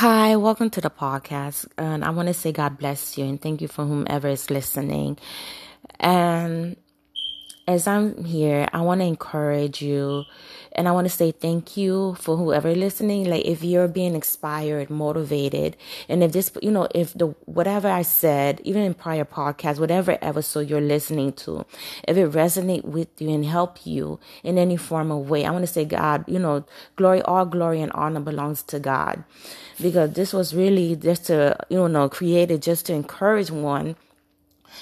Hi, welcome to the podcast. And I want to say God bless you and thank you for whomever is listening. And as I'm here, I want to encourage you and I want to say thank you for whoever listening. Like if you're being inspired, motivated, and if this, you know, if the whatever I said, even in prior podcasts, whatever episode you're listening to, if it resonate with you and help you in any form of way, I want to say God, you know, glory, all glory and honor belongs to God, because this was really just to, you know, created just to encourage one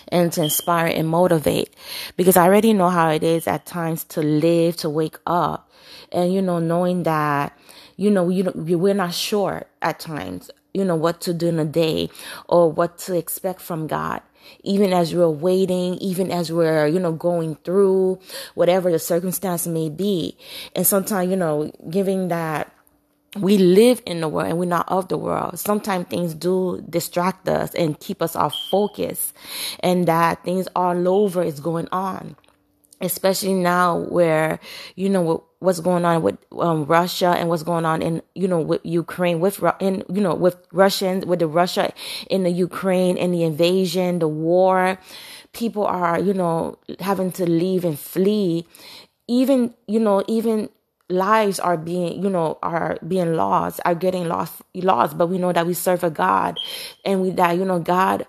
and to inspire and motivate because I already know how it is at times to live, to wake up and, you know, knowing that, you know, you we're not sure at times, you know, what to do in a day or what to expect from God. Even as we're waiting, even as we're, you know, going through whatever the circumstance may be. And sometimes, you know, giving that we live in the world and we're not of the world. Sometimes things do distract us and keep us off focus and that things all over is going on. Especially now where, you know, what's going on with um, Russia and what's going on in, you know, with Ukraine, with, in, you know, with Russians, with the Russia in the Ukraine and the invasion, the war. People are, you know, having to leave and flee. Even, you know, even lives are being you know are being lost are getting lost lost but we know that we serve a god and we that you know god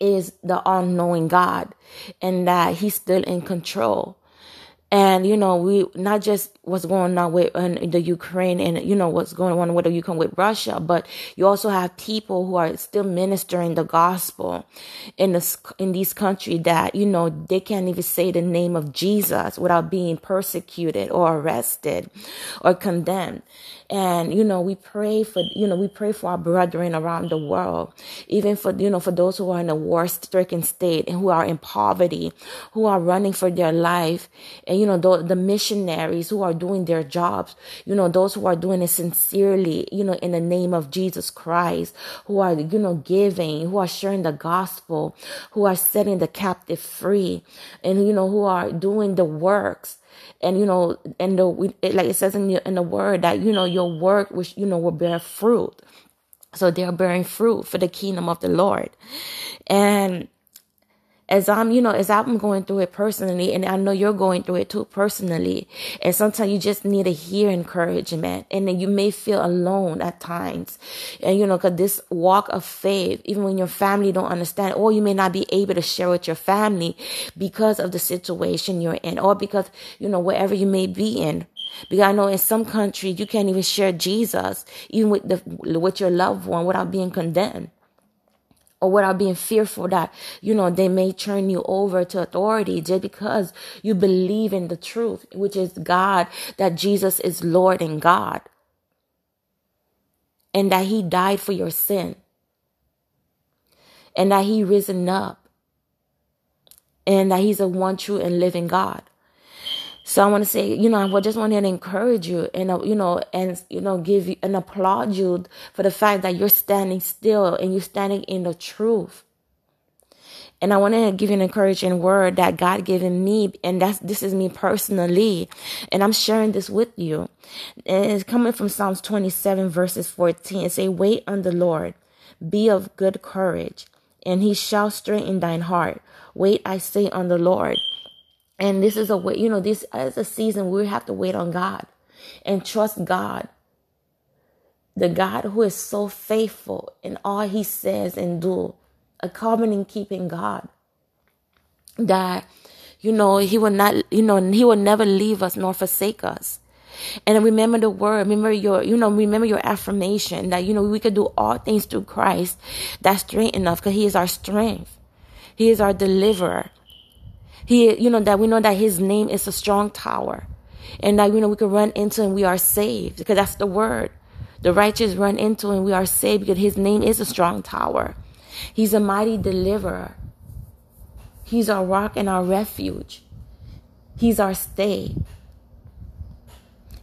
is the all-knowing god and that he's still in control and you know we not just what's going on with in the Ukraine and you know what's going on with the Ukraine with Russia, but you also have people who are still ministering the gospel in this in these countries that you know they can't even say the name of Jesus without being persecuted or arrested or condemned. And you know we pray for you know we pray for our brethren around the world, even for you know for those who are in a war-stricken state and who are in poverty, who are running for their life and you know, the, the missionaries who are doing their jobs, you know, those who are doing it sincerely, you know, in the name of Jesus Christ, who are, you know, giving, who are sharing the gospel, who are setting the captive free, and, you know, who are doing the works. And you know and the like it says in the, in the word that you know your work which you know will bear fruit. So they're bearing fruit for the kingdom of the lord. And as I'm, you know, as I'm going through it personally, and I know you're going through it too personally. And sometimes you just need to hear encouragement. And then you may feel alone at times. And, you know, cause this walk of faith, even when your family don't understand, or you may not be able to share with your family because of the situation you're in, or because, you know, wherever you may be in. Because I know in some countries you can't even share Jesus, even with the, with your loved one without being condemned or without being fearful that, you know, they may turn you over to authority just because you believe in the truth, which is God, that Jesus is Lord and God. And that he died for your sin. And that he risen up. And that he's a one true and living God. So I want to say, you know, I just want to encourage you and, uh, you know, and, you know, give you and applaud you for the fact that you're standing still and you're standing in the truth. And I want to give you an encouraging word that God given me. And that's, this is me personally. And I'm sharing this with you. And it's coming from Psalms 27 verses 14. It say, wait on the Lord. Be of good courage and he shall strengthen thine heart. Wait, I say on the Lord. And this is a way, you know, this is a season we have to wait on God and trust God. The God who is so faithful in all he says and do, a covenant keeping God. That, you know, he will not, you know, he will never leave us nor forsake us. And remember the word, remember your, you know, remember your affirmation that, you know, we could do all things through Christ. That's strength enough because he is our strength. He is our deliverer. He, you know, that we know that his name is a strong tower and that, you know, we can run into and we are saved because that's the word. The righteous run into and we are saved because his name is a strong tower. He's a mighty deliverer. He's our rock and our refuge. He's our stay.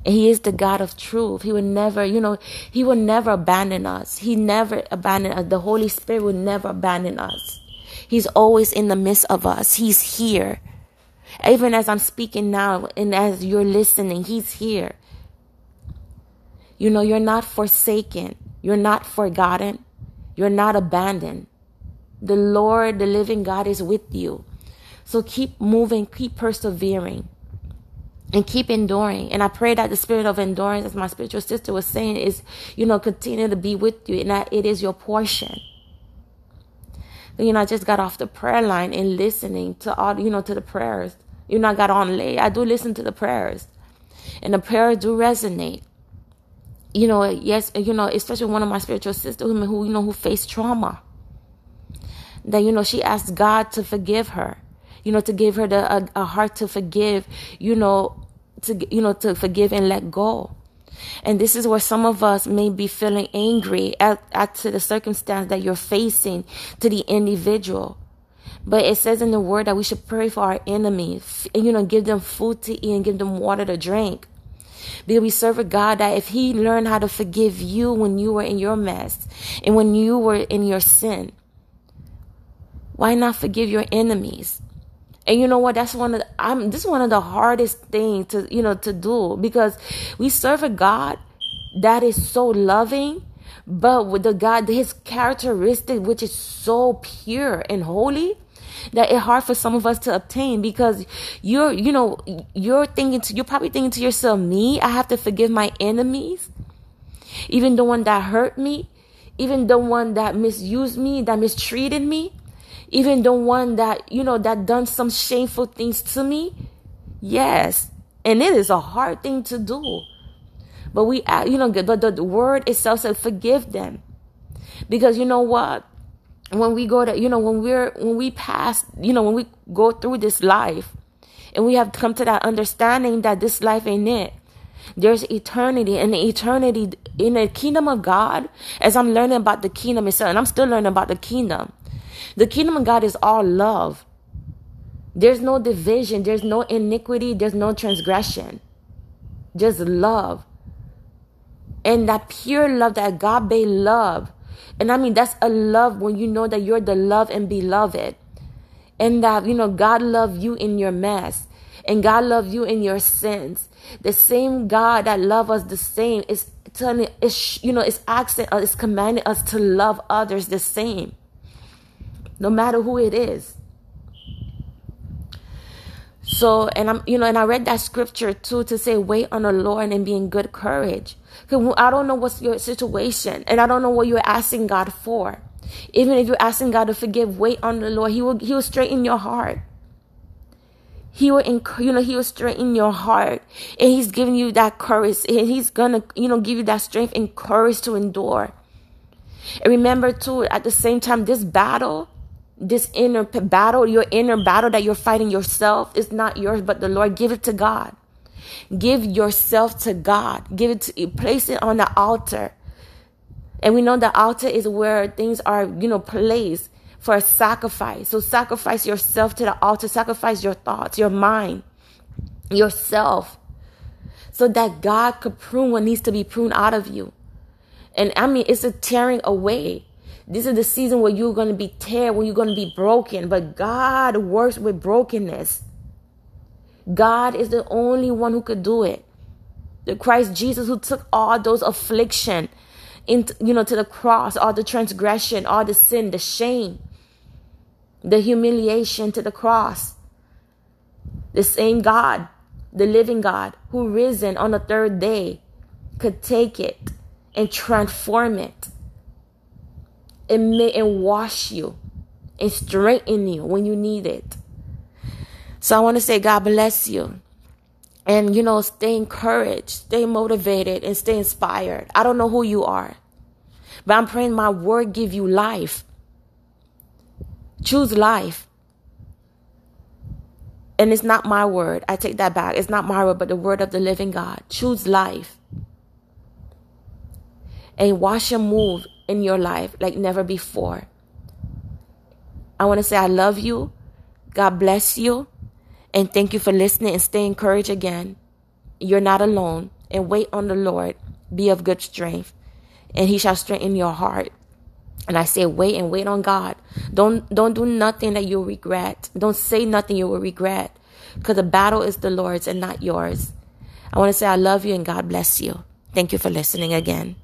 And he is the God of truth. He will never, you know, he will never abandon us. He never abandon us. The Holy Spirit will never abandon us. He's always in the midst of us. He's here. Even as I'm speaking now and as you're listening, He's here. You know, you're not forsaken. You're not forgotten. You're not abandoned. The Lord, the living God, is with you. So keep moving, keep persevering, and keep enduring. And I pray that the spirit of endurance, as my spiritual sister was saying, is, you know, continue to be with you and that it is your portion. You know, I just got off the prayer line and listening to all, you know, to the prayers. You know, I got on late. I do listen to the prayers. And the prayers do resonate. You know, yes, you know, especially one of my spiritual sisters who, who you know, who faced trauma. That, you know, she asked God to forgive her. You know, to give her the, a, a heart to forgive, you know, to, you know, to forgive and let go. And this is where some of us may be feeling angry at, at to the circumstance that you're facing to the individual. But it says in the word that we should pray for our enemies and, you know, give them food to eat and give them water to drink. Because we serve a God that if He learned how to forgive you when you were in your mess and when you were in your sin, why not forgive your enemies? And you know what? That's one of the, I'm this is one of the hardest things to you know to do because we serve a God that is so loving, but with the God, his characteristic which is so pure and holy that it's hard for some of us to obtain because you're you know you're thinking to you're probably thinking to yourself, me, I have to forgive my enemies, even the one that hurt me, even the one that misused me, that mistreated me even the one that you know that done some shameful things to me? Yes. And it is a hard thing to do. But we you know but the word itself said forgive them. Because you know what? When we go to you know when we're when we pass you know when we go through this life and we have come to that understanding that this life ain't it there's eternity and the eternity in the kingdom of god as i'm learning about the kingdom itself and i'm still learning about the kingdom the kingdom of God is all love. There's no division, there's no iniquity, there's no transgression. Just love. And that pure love, that God agape love. And I mean, that's a love when you know that you're the love and beloved. And that, you know, God loves you in your mess. And God loves you in your sins. The same God that loves us the same is telling, is, you know, is asking us, is commanding us to love others the same no matter who it is. So, and I'm, you know, and I read that scripture too to say, wait on the Lord and be in good courage. Because I don't know what's your situation and I don't know what you're asking God for. Even if you're asking God to forgive, wait on the Lord. He will, He will straighten your heart. He will, you know, He will straighten your heart and He's giving you that courage and He's gonna, you know, give you that strength and courage to endure. And remember too, at the same time, this battle, this inner battle, your inner battle that you're fighting yourself is not yours, but the Lord. Give it to God. Give yourself to God. Give it to, place it on the altar. And we know the altar is where things are, you know, placed for a sacrifice. So sacrifice yourself to the altar. Sacrifice your thoughts, your mind, yourself. So that God could prune what needs to be pruned out of you. And I mean, it's a tearing away. This is the season where you're going to be tear, where you're going to be broken. But God works with brokenness. God is the only one who could do it. The Christ Jesus who took all those affliction into, you know, to the cross, all the transgression, all the sin, the shame, the humiliation to the cross. The same God, the living God who risen on the third day could take it and transform it and, may, and wash you and straighten you when you need it. So I want to say, God bless you. And, you know, stay encouraged, stay motivated, and stay inspired. I don't know who you are, but I'm praying my word give you life. Choose life. And it's not my word. I take that back. It's not my word, but the word of the living God. Choose life. And watch him move in your life like never before. I want to say I love you. God bless you. And thank you for listening and stay encouraged again. You're not alone. And wait on the Lord. Be of good strength. And he shall strengthen your heart. And I say wait and wait on God. Don't don't do nothing that you'll regret. Don't say nothing you will regret. Because the battle is the Lord's and not yours. I want to say I love you and God bless you. Thank you for listening again.